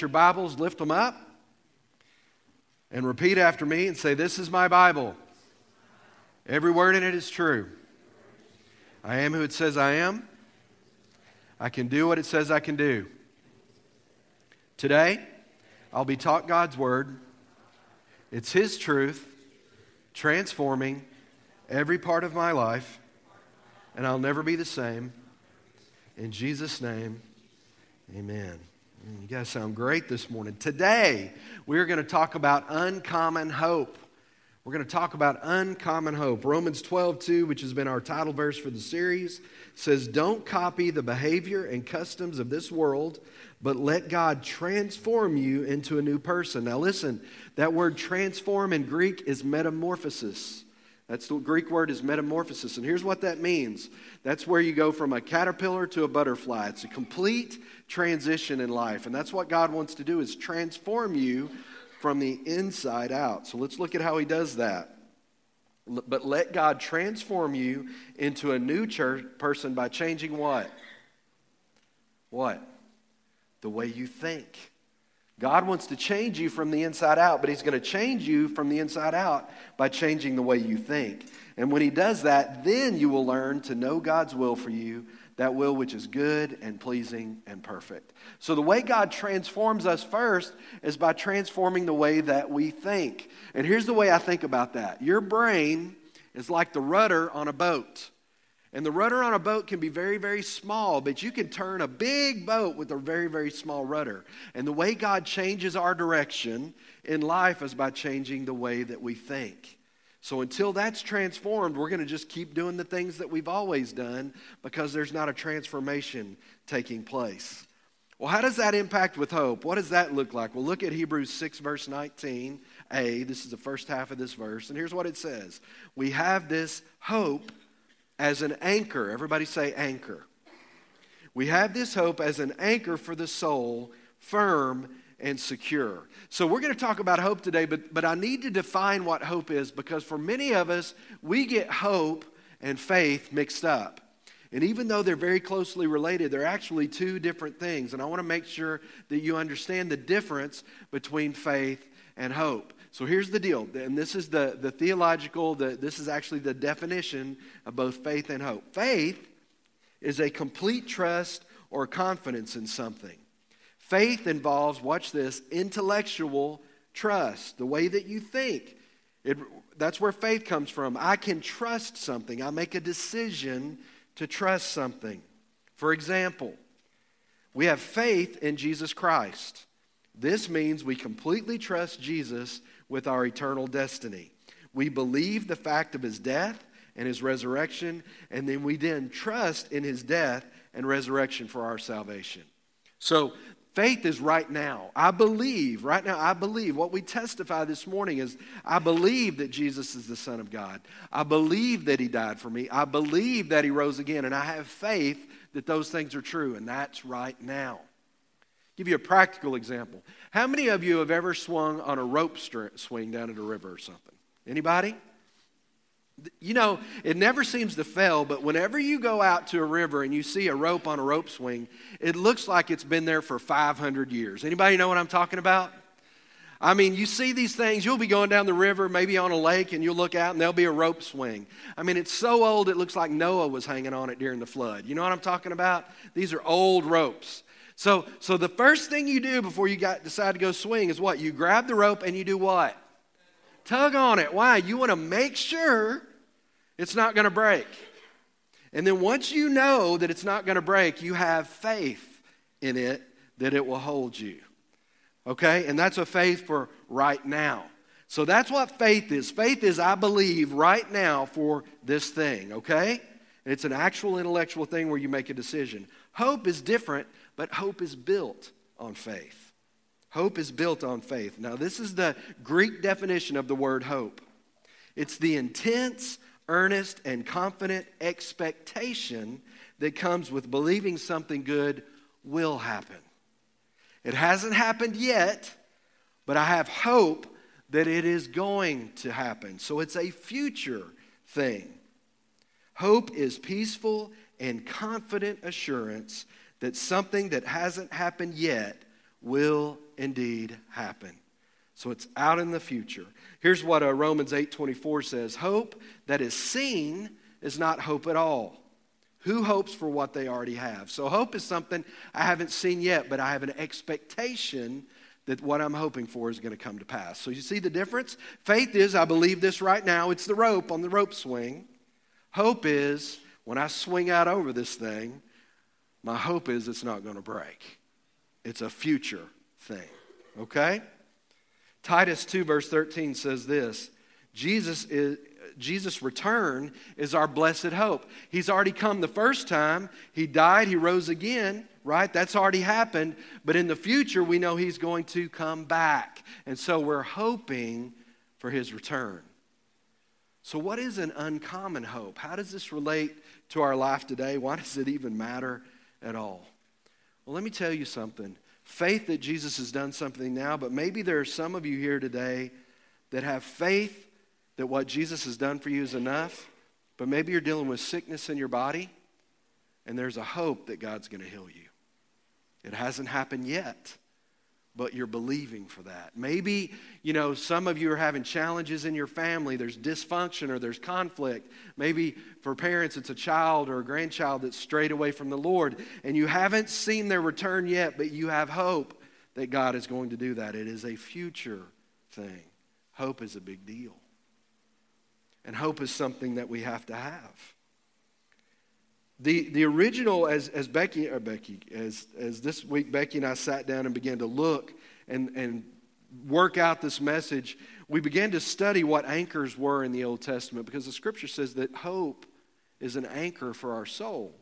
your Bibles, lift them up, and repeat after me and say, This is my Bible. Every word in it is true. I am who it says I am. I can do what it says I can do. Today, I'll be taught God's Word. It's His truth transforming every part of my life, and I'll never be the same. In Jesus' name, amen. Mm, you guys sound great this morning. Today, we're going to talk about uncommon hope. We're going to talk about uncommon hope. Romans 12, 2, which has been our title verse for the series, says, Don't copy the behavior and customs of this world, but let God transform you into a new person. Now, listen, that word transform in Greek is metamorphosis. That's the Greek word is metamorphosis. And here's what that means that's where you go from a caterpillar to a butterfly. It's a complete transition in life. And that's what God wants to do is transform you from the inside out. So let's look at how he does that. But let God transform you into a new church person by changing what? What? The way you think. God wants to change you from the inside out, but He's going to change you from the inside out by changing the way you think. And when He does that, then you will learn to know God's will for you, that will which is good and pleasing and perfect. So, the way God transforms us first is by transforming the way that we think. And here's the way I think about that your brain is like the rudder on a boat. And the rudder on a boat can be very, very small, but you can turn a big boat with a very, very small rudder. And the way God changes our direction in life is by changing the way that we think. So until that's transformed, we're going to just keep doing the things that we've always done because there's not a transformation taking place. Well, how does that impact with hope? What does that look like? Well, look at Hebrews 6, verse 19a. This is the first half of this verse. And here's what it says We have this hope as an anchor. Everybody say anchor. We have this hope as an anchor for the soul, firm and secure. So we're going to talk about hope today, but, but I need to define what hope is because for many of us, we get hope and faith mixed up. And even though they're very closely related, they're actually two different things. And I want to make sure that you understand the difference between faith and hope. So here's the deal, and this is the, the theological, the, this is actually the definition of both faith and hope. Faith is a complete trust or confidence in something. Faith involves, watch this, intellectual trust, the way that you think. It, that's where faith comes from. I can trust something, I make a decision to trust something. For example, we have faith in Jesus Christ. This means we completely trust Jesus with our eternal destiny. We believe the fact of his death and his resurrection, and then we then trust in his death and resurrection for our salvation. So faith is right now. I believe, right now, I believe. What we testify this morning is I believe that Jesus is the Son of God. I believe that he died for me. I believe that he rose again, and I have faith that those things are true, and that's right now give you a practical example. How many of you have ever swung on a rope swing down at a river or something? Anybody? You know, it never seems to fail, but whenever you go out to a river and you see a rope on a rope swing, it looks like it's been there for 500 years. Anybody know what I'm talking about? I mean, you see these things, you'll be going down the river, maybe on a lake, and you'll look out and there'll be a rope swing. I mean, it's so old it looks like Noah was hanging on it during the flood. You know what I'm talking about? These are old ropes. So, so the first thing you do before you got, decide to go swing is what? You grab the rope and you do what? Tug on it. Why? You want to make sure it's not going to break. And then once you know that it's not going to break, you have faith in it that it will hold you. Okay? And that's a faith for right now. So that's what faith is. Faith is, I believe right now for this thing, okay? And it's an actual intellectual thing where you make a decision. Hope is different but hope is built on faith. Hope is built on faith. Now, this is the Greek definition of the word hope it's the intense, earnest, and confident expectation that comes with believing something good will happen. It hasn't happened yet, but I have hope that it is going to happen. So it's a future thing. Hope is peaceful and confident assurance that something that hasn't happened yet will indeed happen. So it's out in the future. Here's what uh, Romans 8:24 says, hope that is seen is not hope at all. Who hopes for what they already have? So hope is something I haven't seen yet, but I have an expectation that what I'm hoping for is going to come to pass. So you see the difference? Faith is I believe this right now. It's the rope on the rope swing. Hope is when I swing out over this thing, my hope is it's not going to break. It's a future thing. Okay? Titus 2, verse 13 says this Jesus is. Jesus' return is our blessed hope. He's already come the first time. He died, he rose again, right? That's already happened. But in the future, we know he's going to come back. And so we're hoping for his return. So, what is an uncommon hope? How does this relate to our life today? Why does it even matter at all? Well, let me tell you something faith that Jesus has done something now, but maybe there are some of you here today that have faith that what Jesus has done for you is enough, but maybe you're dealing with sickness in your body and there's a hope that God's going to heal you. It hasn't happened yet, but you're believing for that. Maybe, you know, some of you are having challenges in your family. There's dysfunction or there's conflict. Maybe for parents, it's a child or a grandchild that's strayed away from the Lord, and you haven't seen their return yet, but you have hope that God is going to do that. It is a future thing. Hope is a big deal. And hope is something that we have to have. The, the original, as, as Becky, or Becky, as, as this week Becky and I sat down and began to look and, and work out this message, we began to study what anchors were in the Old Testament because the scripture says that hope is an anchor for our soul.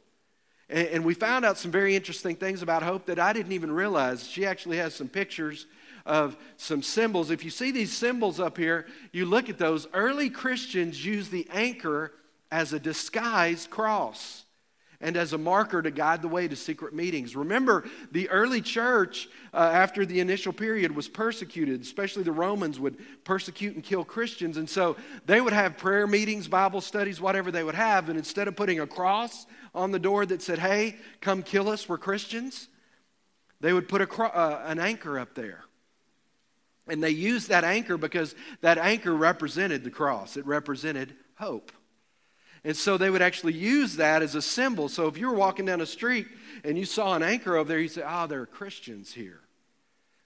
And, and we found out some very interesting things about hope that I didn't even realize. She actually has some pictures of some symbols. If you see these symbols up here, you look at those. Early Christians used the anchor as a disguised cross and as a marker to guide the way to secret meetings. Remember, the early church, uh, after the initial period, was persecuted, especially the Romans would persecute and kill Christians. And so they would have prayer meetings, Bible studies, whatever they would have. And instead of putting a cross on the door that said, hey, come kill us, we're Christians, they would put cro- uh, an anchor up there. And they used that anchor because that anchor represented the cross, it represented hope. And so they would actually use that as a symbol. So if you were walking down a street and you saw an anchor over there, you'd say, oh, there are Christians here.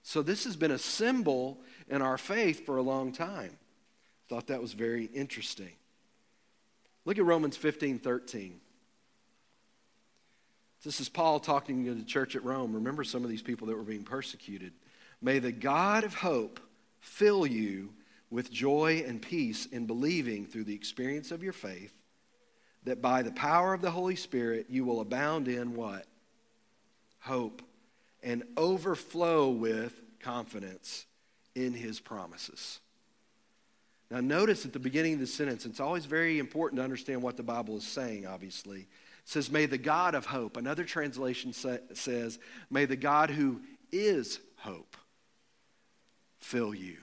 So this has been a symbol in our faith for a long time. Thought that was very interesting. Look at Romans 15 13. This is Paul talking to the church at Rome. Remember some of these people that were being persecuted. May the God of hope fill you with joy and peace in believing through the experience of your faith that by the power of the Holy Spirit you will abound in what? Hope and overflow with confidence in his promises. Now, notice at the beginning of the sentence, it's always very important to understand what the Bible is saying, obviously. It says, May the God of hope. Another translation sa- says, May the God who is hope fill you.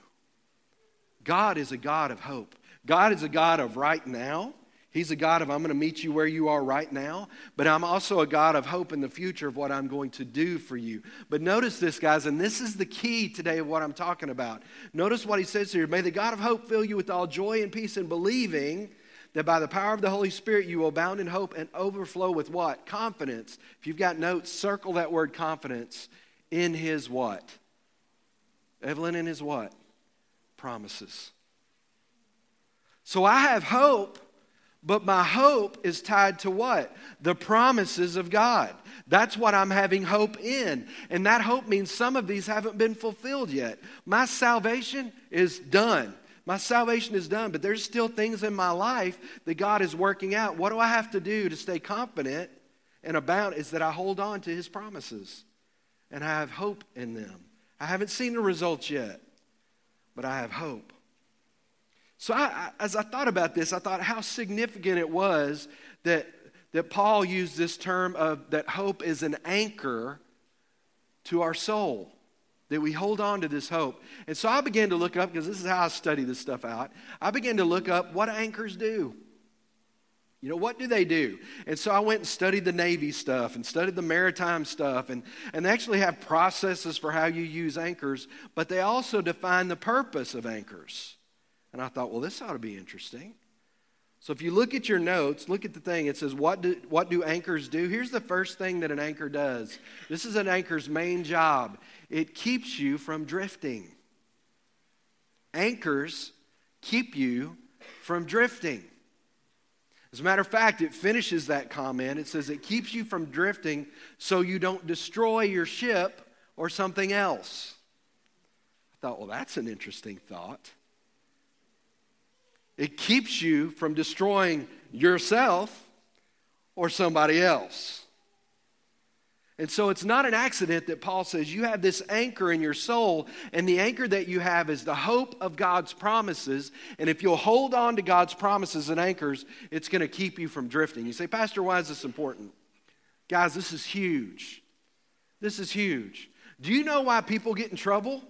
God is a God of hope. God is a God of right now. He's a God of, I'm going to meet you where you are right now, but I'm also a God of hope in the future of what I'm going to do for you. But notice this, guys, and this is the key today of what I'm talking about. Notice what he says here May the God of hope fill you with all joy and peace in believing that by the power of the Holy Spirit you will abound in hope and overflow with what? Confidence. If you've got notes, circle that word confidence in his what? Evelyn, in his what? Promises. So I have hope but my hope is tied to what? The promises of God. That's what I'm having hope in. And that hope means some of these haven't been fulfilled yet. My salvation is done. My salvation is done, but there's still things in my life that God is working out. What do I have to do to stay confident and abound? Is that I hold on to His promises and I have hope in them. I haven't seen the results yet, but I have hope. So, I, as I thought about this, I thought how significant it was that, that Paul used this term of that hope is an anchor to our soul, that we hold on to this hope. And so I began to look up, because this is how I study this stuff out. I began to look up what anchors do. You know, what do they do? And so I went and studied the Navy stuff and studied the maritime stuff, and, and they actually have processes for how you use anchors, but they also define the purpose of anchors. And I thought, well, this ought to be interesting. So if you look at your notes, look at the thing. It says, what do, what do anchors do? Here's the first thing that an anchor does. This is an anchor's main job it keeps you from drifting. Anchors keep you from drifting. As a matter of fact, it finishes that comment. It says it keeps you from drifting so you don't destroy your ship or something else. I thought, well, that's an interesting thought. It keeps you from destroying yourself or somebody else. And so it's not an accident that Paul says you have this anchor in your soul, and the anchor that you have is the hope of God's promises. And if you'll hold on to God's promises and anchors, it's going to keep you from drifting. You say, Pastor, why is this important? Guys, this is huge. This is huge. Do you know why people get in trouble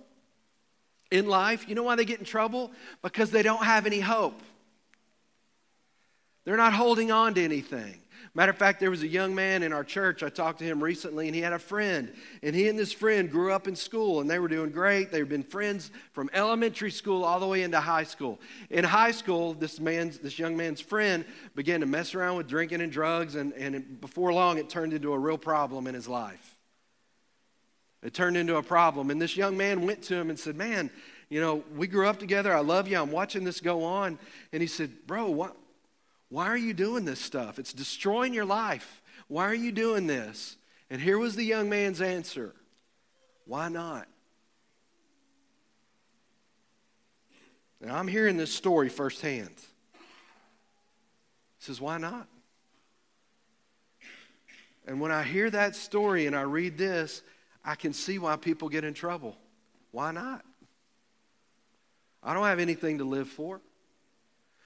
in life? You know why they get in trouble? Because they don't have any hope. They're not holding on to anything. Matter of fact, there was a young man in our church. I talked to him recently, and he had a friend. And he and this friend grew up in school, and they were doing great. They've been friends from elementary school all the way into high school. In high school, this man's, this young man's friend began to mess around with drinking and drugs, and, and before long, it turned into a real problem in his life. It turned into a problem. And this young man went to him and said, Man, you know, we grew up together. I love you. I'm watching this go on. And he said, Bro, what? Why are you doing this stuff? It's destroying your life. Why are you doing this? And here was the young man's answer Why not? Now, I'm hearing this story firsthand. He says, Why not? And when I hear that story and I read this, I can see why people get in trouble. Why not? I don't have anything to live for.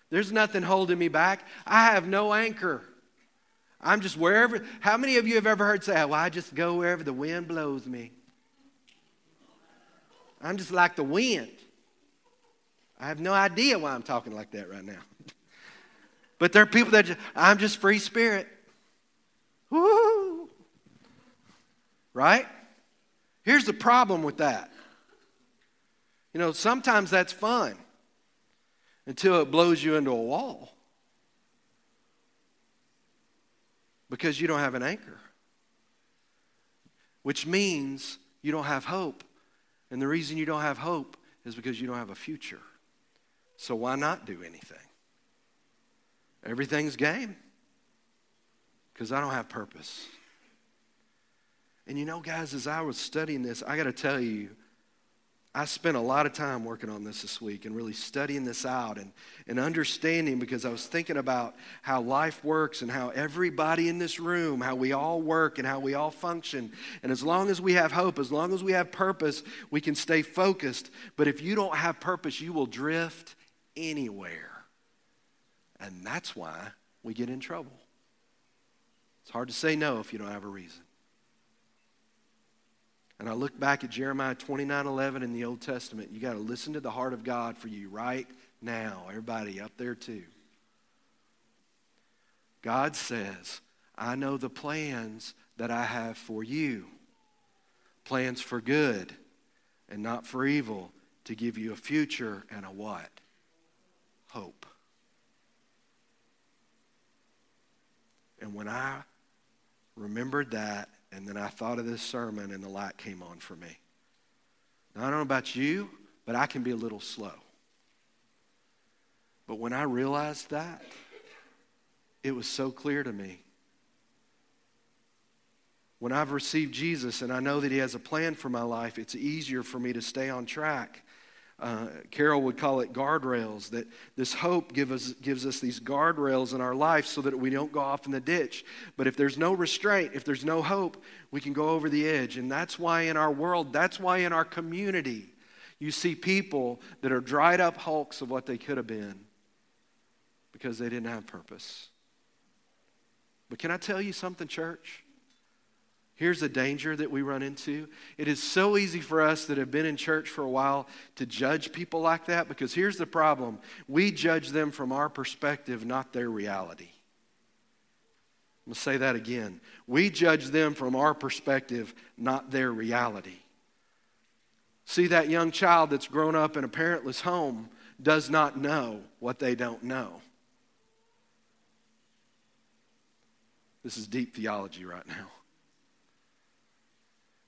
There's nothing holding me back. I have no anchor. I'm just wherever. How many of you have ever heard say, Well, I just go wherever the wind blows me? I'm just like the wind. I have no idea why I'm talking like that right now. but there are people that just, I'm just free spirit. Woo! Right? Here's the problem with that. You know, sometimes that's fun until it blows you into a wall because you don't have an anchor, which means you don't have hope. And the reason you don't have hope is because you don't have a future. So why not do anything? Everything's game because I don't have purpose. And you know, guys, as I was studying this, I got to tell you, I spent a lot of time working on this this week and really studying this out and, and understanding because I was thinking about how life works and how everybody in this room, how we all work and how we all function. And as long as we have hope, as long as we have purpose, we can stay focused. But if you don't have purpose, you will drift anywhere. And that's why we get in trouble. It's hard to say no if you don't have a reason. And I look back at Jeremiah 29 11 in the Old Testament. You got to listen to the heart of God for you right now. Everybody up there, too. God says, I know the plans that I have for you plans for good and not for evil, to give you a future and a what? Hope. And when I remembered that and then I thought of this sermon, and the light came on for me. Now, I don't know about you, but I can be a little slow. But when I realized that, it was so clear to me. When I've received Jesus and I know that He has a plan for my life, it's easier for me to stay on track uh, Carol would call it guardrails, that this hope give us, gives us these guardrails in our life so that we don't go off in the ditch. But if there's no restraint, if there's no hope, we can go over the edge. And that's why in our world, that's why in our community, you see people that are dried up hulks of what they could have been because they didn't have purpose. But can I tell you something, church? Here's a danger that we run into. It is so easy for us that have been in church for a while to judge people like that because here's the problem we judge them from our perspective, not their reality. I'm going to say that again. We judge them from our perspective, not their reality. See, that young child that's grown up in a parentless home does not know what they don't know. This is deep theology right now.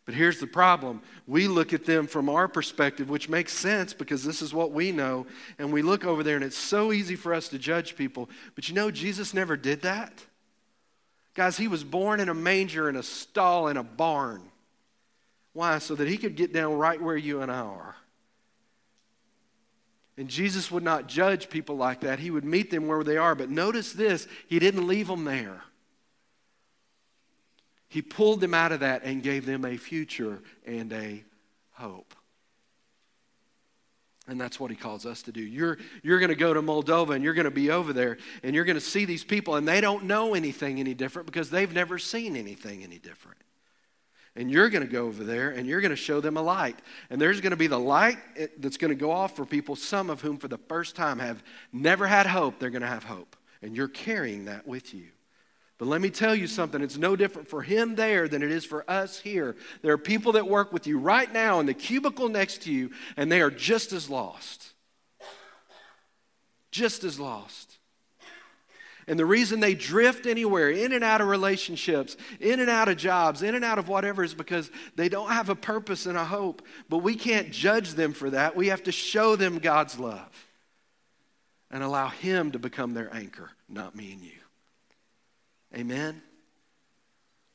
But here's the problem. We look at them from our perspective, which makes sense because this is what we know. And we look over there, and it's so easy for us to judge people. But you know, Jesus never did that. Guys, he was born in a manger, in a stall, in a barn. Why? So that he could get down right where you and I are. And Jesus would not judge people like that. He would meet them where they are. But notice this He didn't leave them there. He pulled them out of that and gave them a future and a hope. And that's what he calls us to do. You're, you're going to go to Moldova and you're going to be over there and you're going to see these people and they don't know anything any different because they've never seen anything any different. And you're going to go over there and you're going to show them a light. And there's going to be the light eh, that's going to go off for people, some of whom for the first time have never had hope, they're going to have hope. And you're carrying that with you. But let me tell you something, it's no different for him there than it is for us here. There are people that work with you right now in the cubicle next to you, and they are just as lost. Just as lost. And the reason they drift anywhere, in and out of relationships, in and out of jobs, in and out of whatever, is because they don't have a purpose and a hope. But we can't judge them for that. We have to show them God's love and allow Him to become their anchor, not me and you. Amen?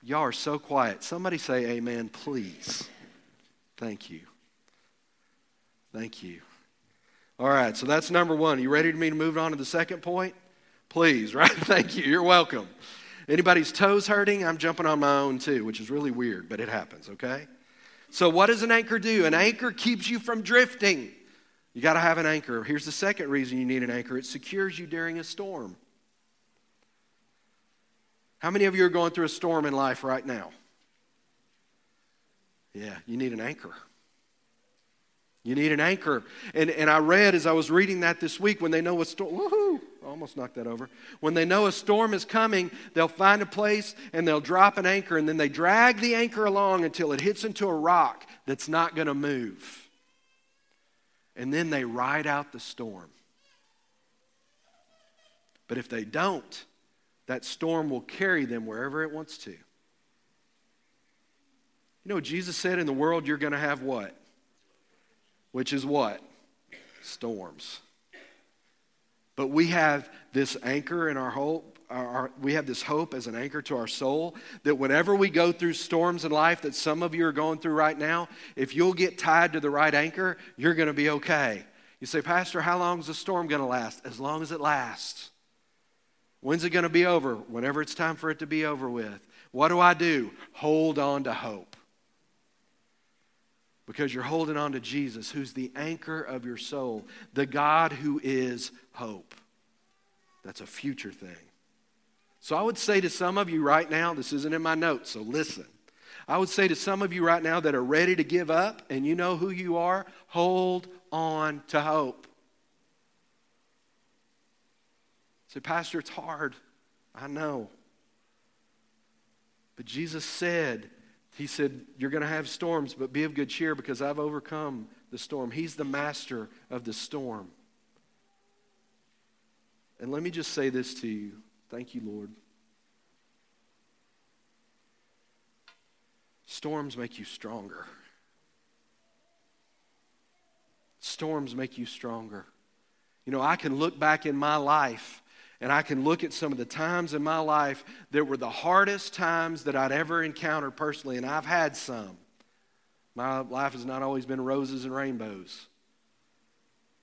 Y'all are so quiet. Somebody say amen, please. Thank you. Thank you. All right, so that's number one. Are you ready for me to move on to the second point? Please, right? Thank you. You're welcome. Anybody's toes hurting? I'm jumping on my own too, which is really weird, but it happens, okay? So, what does an anchor do? An anchor keeps you from drifting. You got to have an anchor. Here's the second reason you need an anchor it secures you during a storm. How many of you are going through a storm in life right now? Yeah, you need an anchor. You need an anchor. And, and I read as I was reading that this week when they know a storm, woohoo, almost knocked that over. When they know a storm is coming, they'll find a place and they'll drop an anchor and then they drag the anchor along until it hits into a rock that's not going to move. And then they ride out the storm. But if they don't, that storm will carry them wherever it wants to. You know, Jesus said in the world you're going to have what? Which is what? Storms. But we have this anchor in our hope. Our, our, we have this hope as an anchor to our soul that whenever we go through storms in life that some of you are going through right now, if you'll get tied to the right anchor, you're going to be okay. You say, Pastor, how long is the storm going to last? As long as it lasts. When's it going to be over? Whenever it's time for it to be over with. What do I do? Hold on to hope. Because you're holding on to Jesus, who's the anchor of your soul, the God who is hope. That's a future thing. So I would say to some of you right now, this isn't in my notes, so listen. I would say to some of you right now that are ready to give up and you know who you are, hold on to hope. Say, Pastor, it's hard. I know. But Jesus said, He said, You're going to have storms, but be of good cheer because I've overcome the storm. He's the master of the storm. And let me just say this to you. Thank you, Lord. Storms make you stronger. Storms make you stronger. You know, I can look back in my life and I can look at some of the times in my life that were the hardest times that I'd ever encountered personally, and I've had some. My life has not always been roses and rainbows.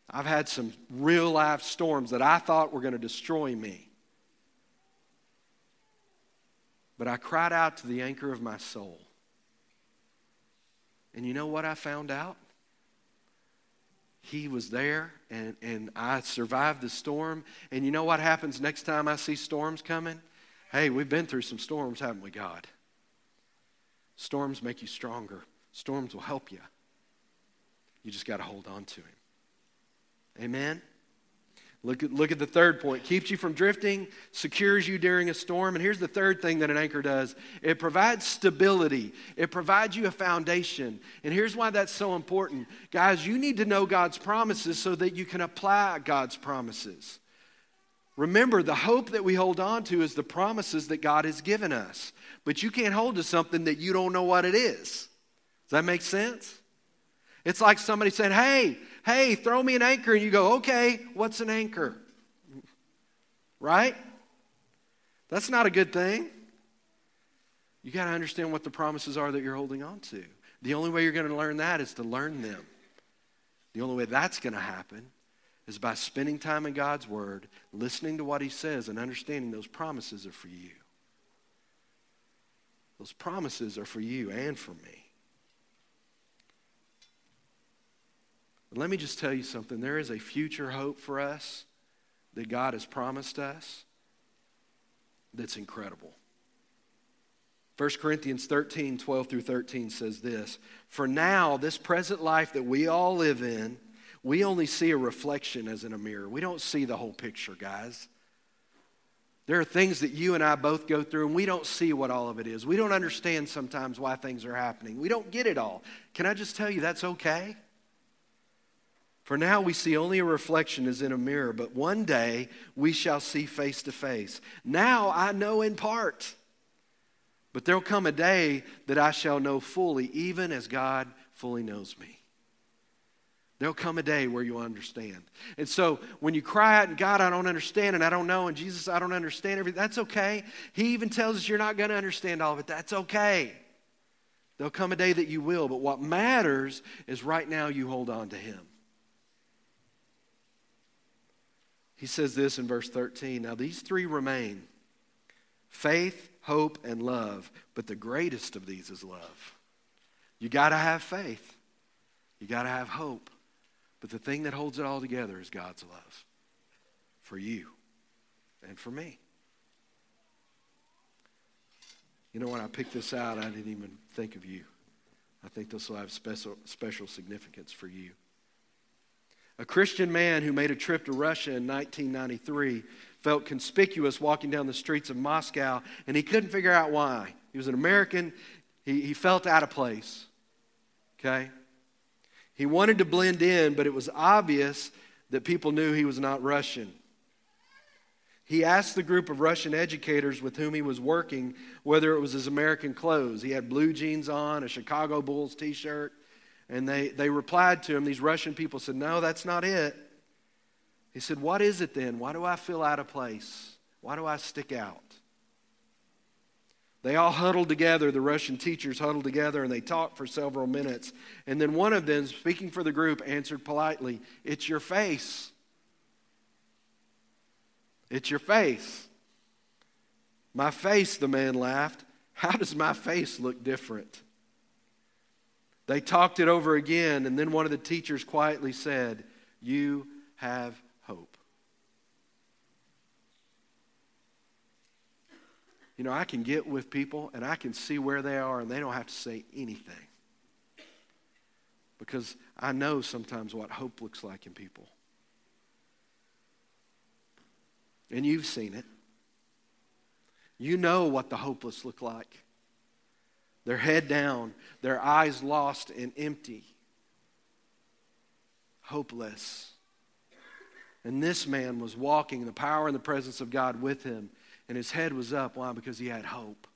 I've had some real life storms that I thought were going to destroy me. But I cried out to the anchor of my soul. And you know what I found out? He was there and, and I survived the storm. And you know what happens next time I see storms coming? Hey, we've been through some storms, haven't we, God? Storms make you stronger, storms will help you. You just got to hold on to Him. Amen? Look at, look at the third point. Keeps you from drifting, secures you during a storm. And here's the third thing that an anchor does it provides stability, it provides you a foundation. And here's why that's so important. Guys, you need to know God's promises so that you can apply God's promises. Remember, the hope that we hold on to is the promises that God has given us. But you can't hold to something that you don't know what it is. Does that make sense? It's like somebody saying, Hey, hey, throw me an anchor. And you go, okay, what's an anchor? Right? That's not a good thing. You got to understand what the promises are that you're holding on to. The only way you're going to learn that is to learn them. The only way that's going to happen is by spending time in God's Word, listening to what He says, and understanding those promises are for you. Those promises are for you and for me. But let me just tell you something there is a future hope for us that God has promised us that's incredible. 1 Corinthians 13, 12 through 13 says this For now, this present life that we all live in, we only see a reflection as in a mirror. We don't see the whole picture, guys. There are things that you and I both go through, and we don't see what all of it is. We don't understand sometimes why things are happening. We don't get it all. Can I just tell you that's okay? For now we see only a reflection as in a mirror, but one day we shall see face to face. Now I know in part, but there'll come a day that I shall know fully, even as God fully knows me. There'll come a day where you'll understand. And so when you cry out, and God, I don't understand, and I don't know, and Jesus, I don't understand everything, that's okay. He even tells us you're not going to understand all of it. That's okay. There'll come a day that you will, but what matters is right now you hold on to Him. He says this in verse 13 Now these three remain faith, hope, and love, but the greatest of these is love. You got to have faith, you got to have hope, but the thing that holds it all together is God's love for you and for me. You know, when I picked this out, I didn't even think of you. I think this will have special, special significance for you. A Christian man who made a trip to Russia in 1993 felt conspicuous walking down the streets of Moscow, and he couldn't figure out why. He was an American, he, he felt out of place. Okay? He wanted to blend in, but it was obvious that people knew he was not Russian. He asked the group of Russian educators with whom he was working whether it was his American clothes. He had blue jeans on, a Chicago Bulls t shirt, and they, they replied to him, these Russian people said, No, that's not it. He said, What is it then? Why do I feel out of place? Why do I stick out? They all huddled together, the Russian teachers huddled together, and they talked for several minutes. And then one of them, speaking for the group, answered politely, It's your face. It's your face. My face, the man laughed. How does my face look different? They talked it over again, and then one of the teachers quietly said, You have hope. You know, I can get with people and I can see where they are, and they don't have to say anything. Because I know sometimes what hope looks like in people. And you've seen it. You know what the hopeless look like their head down, their eyes lost and empty, hopeless. And this man was walking in the power and the presence of God with him, and his head was up. Why? Because he had hope.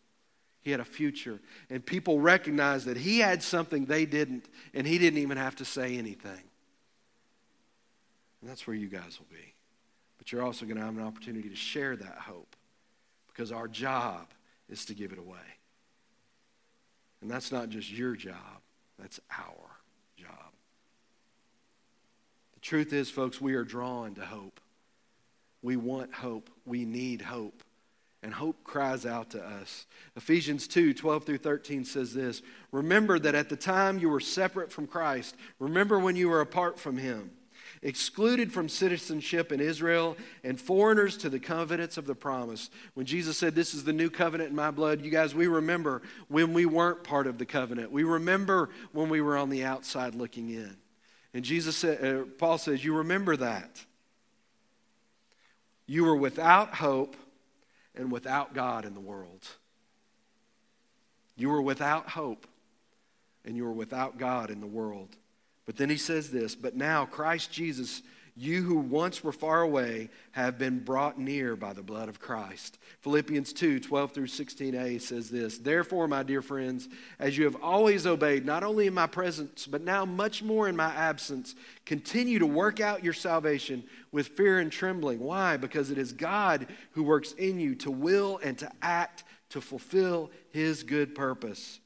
He had a future. And people recognized that he had something they didn't, and he didn't even have to say anything. And that's where you guys will be. But you're also going to have an opportunity to share that hope because our job is to give it away. And that's not just your job, that's our job. The truth is, folks, we are drawn to hope. We want hope. We need hope. And hope cries out to us. Ephesians 2 12 through 13 says this Remember that at the time you were separate from Christ. Remember when you were apart from Him excluded from citizenship in Israel, and foreigners to the covenants of the promise. When Jesus said, This is the new covenant in my blood, you guys, we remember when we weren't part of the covenant. We remember when we were on the outside looking in. And Jesus said, uh, Paul says, You remember that. You were without hope and without God in the world. You were without hope and you were without God in the world. But then he says this, but now Christ Jesus you who once were far away have been brought near by the blood of Christ. Philippians 2 12 through 16a says this Therefore, my dear friends, as you have always obeyed, not only in my presence, but now much more in my absence, continue to work out your salvation with fear and trembling. Why? Because it is God who works in you to will and to act to fulfill his good purpose.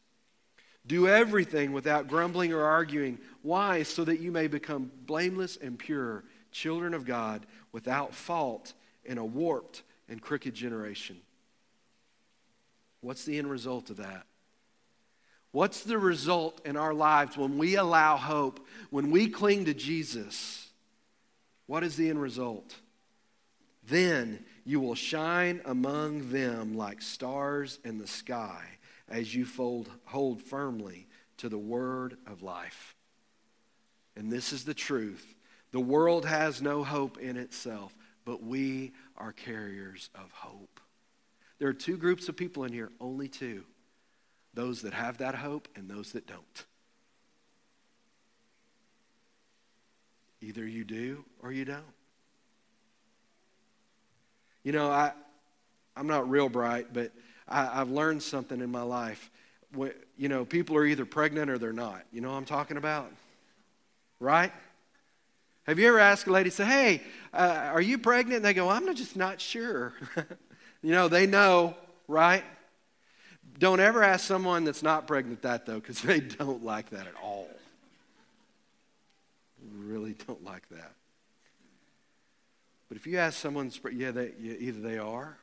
Do everything without grumbling or arguing. Why? So that you may become blameless and pure children of God without fault in a warped and crooked generation. What's the end result of that? What's the result in our lives when we allow hope, when we cling to Jesus? What is the end result? Then you will shine among them like stars in the sky as you fold, hold firmly to the word of life. And this is the truth the world has no hope in itself, but we are carriers of hope. There are two groups of people in here, only two those that have that hope and those that don't. Either you do or you don't. You know, I, I'm not real bright, but I, I've learned something in my life. When, you know, people are either pregnant or they're not. You know what I'm talking about? Right? Have you ever asked a lady, say, hey, uh, are you pregnant? And they go, I'm just not sure. you know, they know, right? Don't ever ask someone that's not pregnant that, though, because they don't like that at all. Really don't like that. But if you ask someone, yeah, they, either they are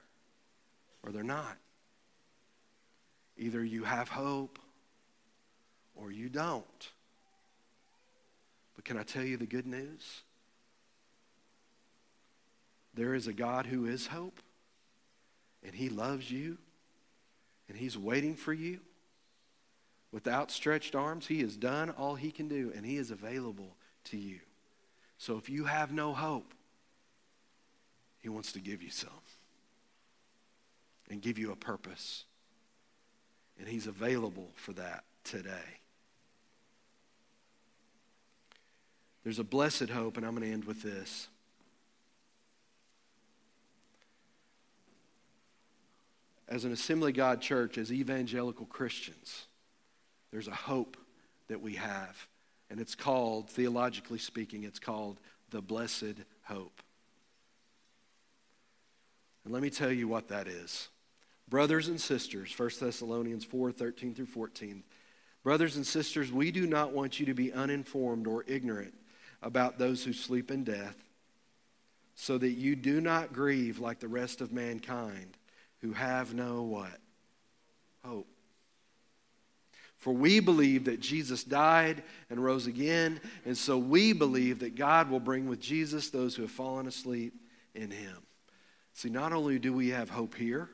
or they're not. Either you have hope or you don't. But can I tell you the good news? There is a God who is hope, and He loves you, and He's waiting for you. With outstretched arms, He has done all He can do, and He is available to you. So if you have no hope, He wants to give you some and give you a purpose. And He's available for that today. There's a blessed hope, and I'm going to end with this. As an Assembly God church, as evangelical Christians, there's a hope that we have. And it's called, theologically speaking, it's called the blessed hope. And let me tell you what that is. Brothers and sisters, 1 Thessalonians 4 13 through 14. Brothers and sisters, we do not want you to be uninformed or ignorant about those who sleep in death, so that you do not grieve like the rest of mankind who have no what? Hope. For we believe that Jesus died and rose again, and so we believe that God will bring with Jesus those who have fallen asleep in him. See, not only do we have hope here,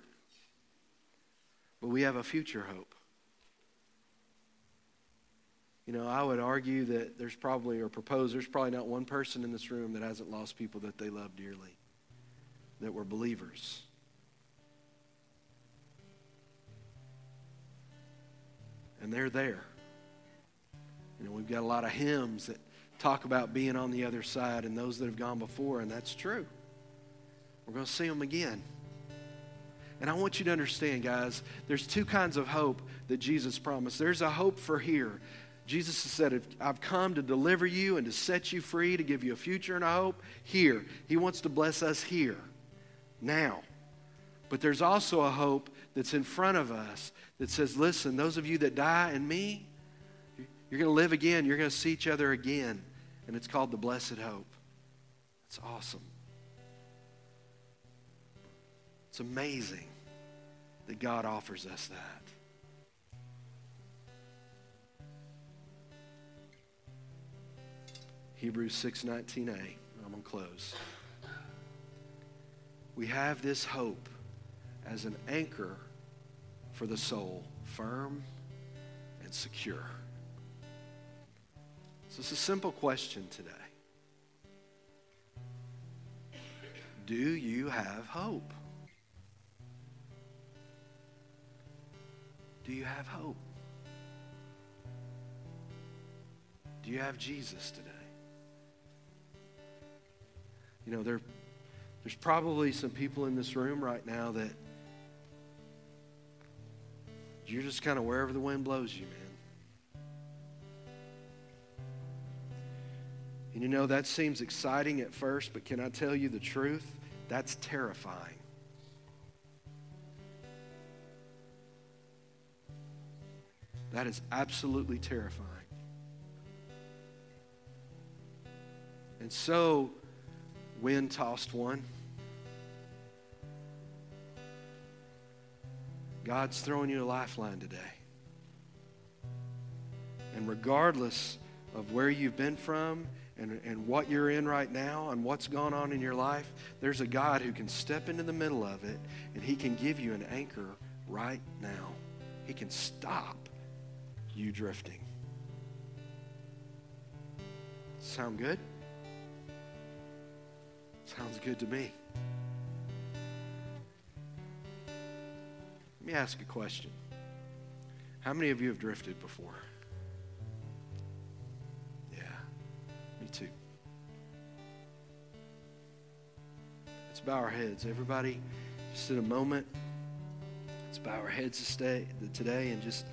but we have a future hope. You know, I would argue that there's probably, or propose, there's probably not one person in this room that hasn't lost people that they love dearly, that were believers. And they're there. You know, we've got a lot of hymns that talk about being on the other side and those that have gone before, and that's true. We're going to see them again. And I want you to understand, guys, there's two kinds of hope that Jesus promised. There's a hope for here. Jesus has said, I've come to deliver you and to set you free, to give you a future and a hope here. He wants to bless us here, now. But there's also a hope that's in front of us that says, listen, those of you that die in me, you're going to live again. You're going to see each other again. And it's called the blessed hope. It's awesome. It's amazing that God offers us that. Hebrews 6:19a. I'm going to close. We have this hope as an anchor for the soul, firm and secure. So it's a simple question today. Do you have hope? Do you have hope? Do you have Jesus today? You know, there, there's probably some people in this room right now that you're just kind of wherever the wind blows you, man. And you know, that seems exciting at first, but can I tell you the truth? That's terrifying. That is absolutely terrifying. And so, wind tossed one. God's throwing you a lifeline today. And regardless of where you've been from and, and what you're in right now and what's gone on in your life, there's a God who can step into the middle of it and He can give you an anchor right now. He can stop you drifting. Sound good? Sounds good to me. Let me ask a question. How many of you have drifted before? Yeah, me too. Let's bow our heads. Everybody, just in a moment, let's bow our heads today and just,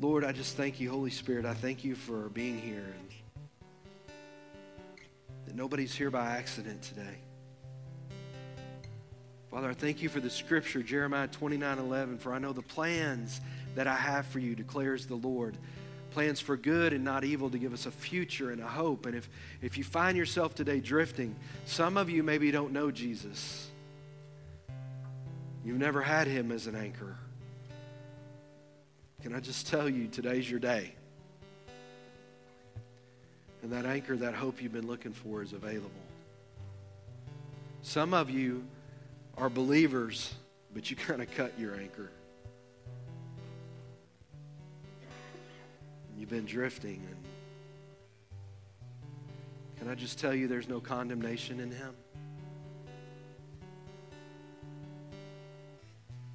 Lord, I just thank you, Holy Spirit. I thank you for being here and that nobody's here by accident today. Father, I thank you for the scripture, Jeremiah 29 11. For I know the plans that I have for you, declares the Lord. Plans for good and not evil to give us a future and a hope. And if, if you find yourself today drifting, some of you maybe don't know Jesus. You've never had him as an anchor. Can I just tell you, today's your day. And that anchor, that hope you've been looking for is available. Some of you are believers, but you kind of cut your anchor. You've been drifting. And can I just tell you there's no condemnation in Him?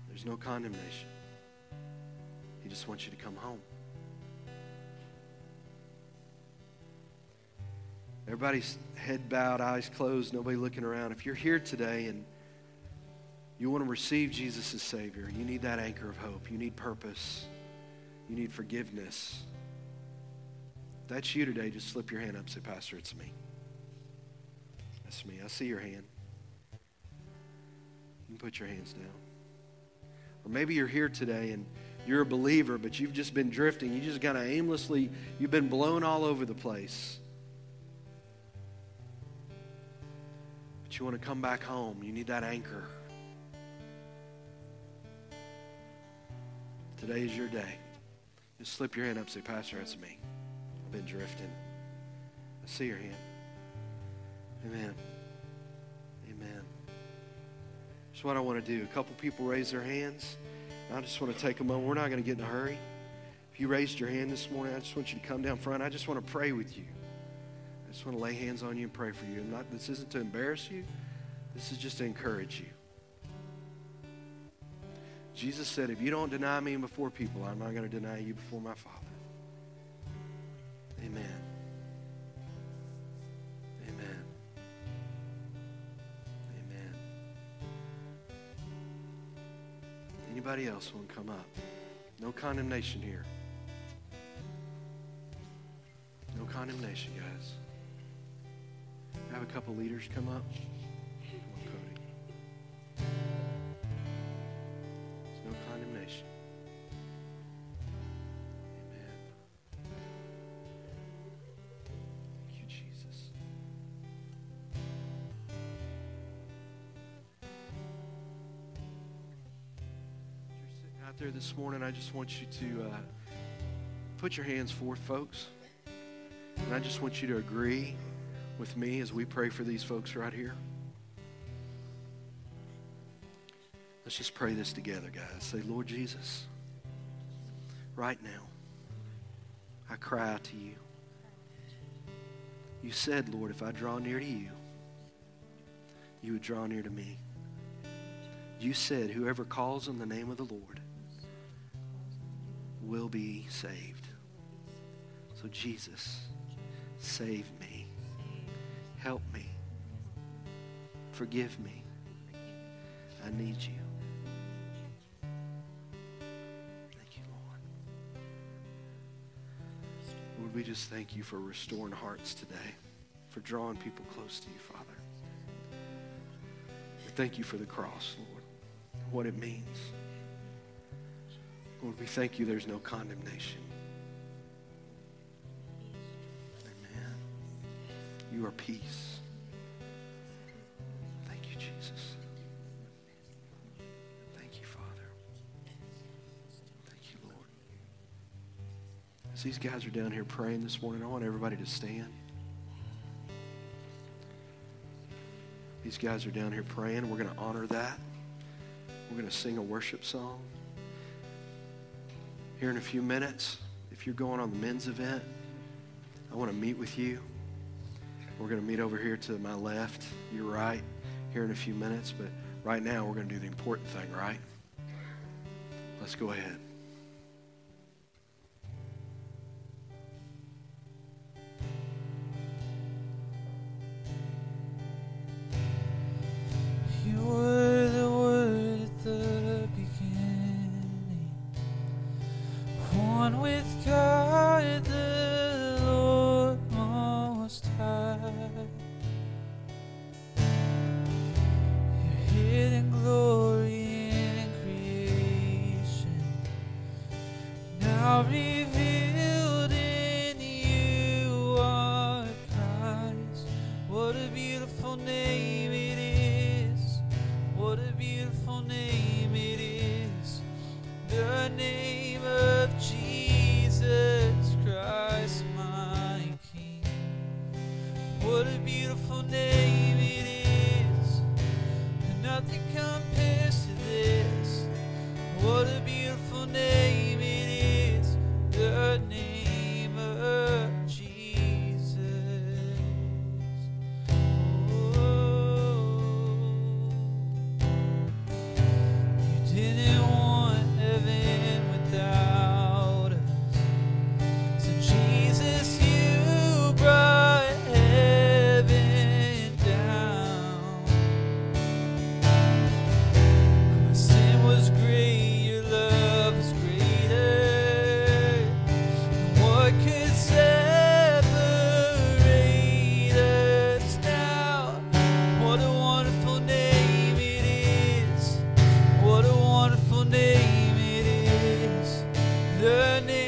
There's no condemnation. He just wants you to come home. Everybody's head bowed, eyes closed, nobody looking around. If you're here today and you want to receive Jesus as Savior, you need that anchor of hope. You need purpose. You need forgiveness. If that's you today, just slip your hand up say, Pastor, it's me. That's me. I see your hand. You can put your hands down. Or maybe you're here today and you're a believer, but you've just been drifting. You just kind of aimlessly, you've been blown all over the place. But you want to come back home. You need that anchor. Today is your day. Just slip your hand up say, Pastor, that's me. I've been drifting. I see your hand. Amen. Amen. That's what I want to do. A couple people raise their hands. I just want to take a moment. We're not going to get in a hurry. If you raised your hand this morning, I just want you to come down front. I just want to pray with you. I just want to lay hands on you and pray for you. Not, this isn't to embarrass you. This is just to encourage you. Jesus said, if you don't deny me before people, I'm not going to deny you before my Father. Amen. Anybody else want to come up? No condemnation here. No condemnation, guys. Have a couple leaders come up. Out there this morning, I just want you to uh, put your hands forth, folks. And I just want you to agree with me as we pray for these folks right here. Let's just pray this together, guys. Say, Lord Jesus, right now, I cry out to you. You said, Lord, if I draw near to you, you would draw near to me. You said, Whoever calls on the name of the Lord will be saved. So, Jesus, save me. Help me. Forgive me. I need you. Thank you, Lord. Lord, we just thank you for restoring hearts today, for drawing people close to you, Father. We thank you for the cross, Lord, what it means. Lord, we thank you there's no condemnation. Amen. You are peace. Thank you, Jesus. Thank you, Father. Thank you, Lord. As these guys are down here praying this morning, I want everybody to stand. These guys are down here praying. We're going to honor that. We're going to sing a worship song. Here in a few minutes, if you're going on the men's event, I want to meet with you. We're going to meet over here to my left, your right, here in a few minutes. But right now, we're going to do the important thing, right? Let's go ahead. Now The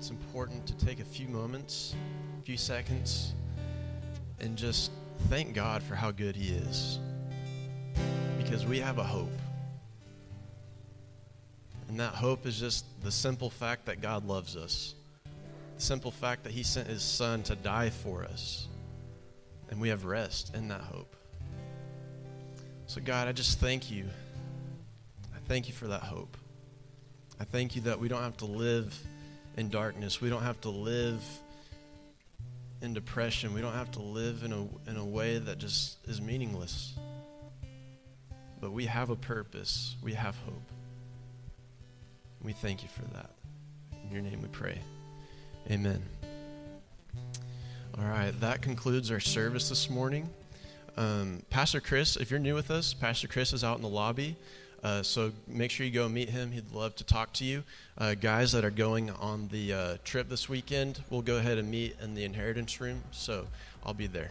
it's important to take a few moments, a few seconds, and just thank God for how good He is. Because we have a hope. And that hope is just the simple fact that God loves us, the simple fact that He sent His Son to die for us. And we have rest in that hope. So, God, I just thank you. I thank you for that hope. I thank you that we don't have to live in darkness. We don't have to live in depression. We don't have to live in a, in a way that just is meaningless. But we have a purpose, we have hope. We thank you for that. In your name we pray. Amen. All right, that concludes our service this morning. Um, Pastor Chris, if you're new with us, Pastor Chris is out in the lobby. Uh, so make sure you go meet him. He'd love to talk to you. Uh, guys that are going on the uh, trip this weekend, we'll go ahead and meet in the inheritance room. So I'll be there.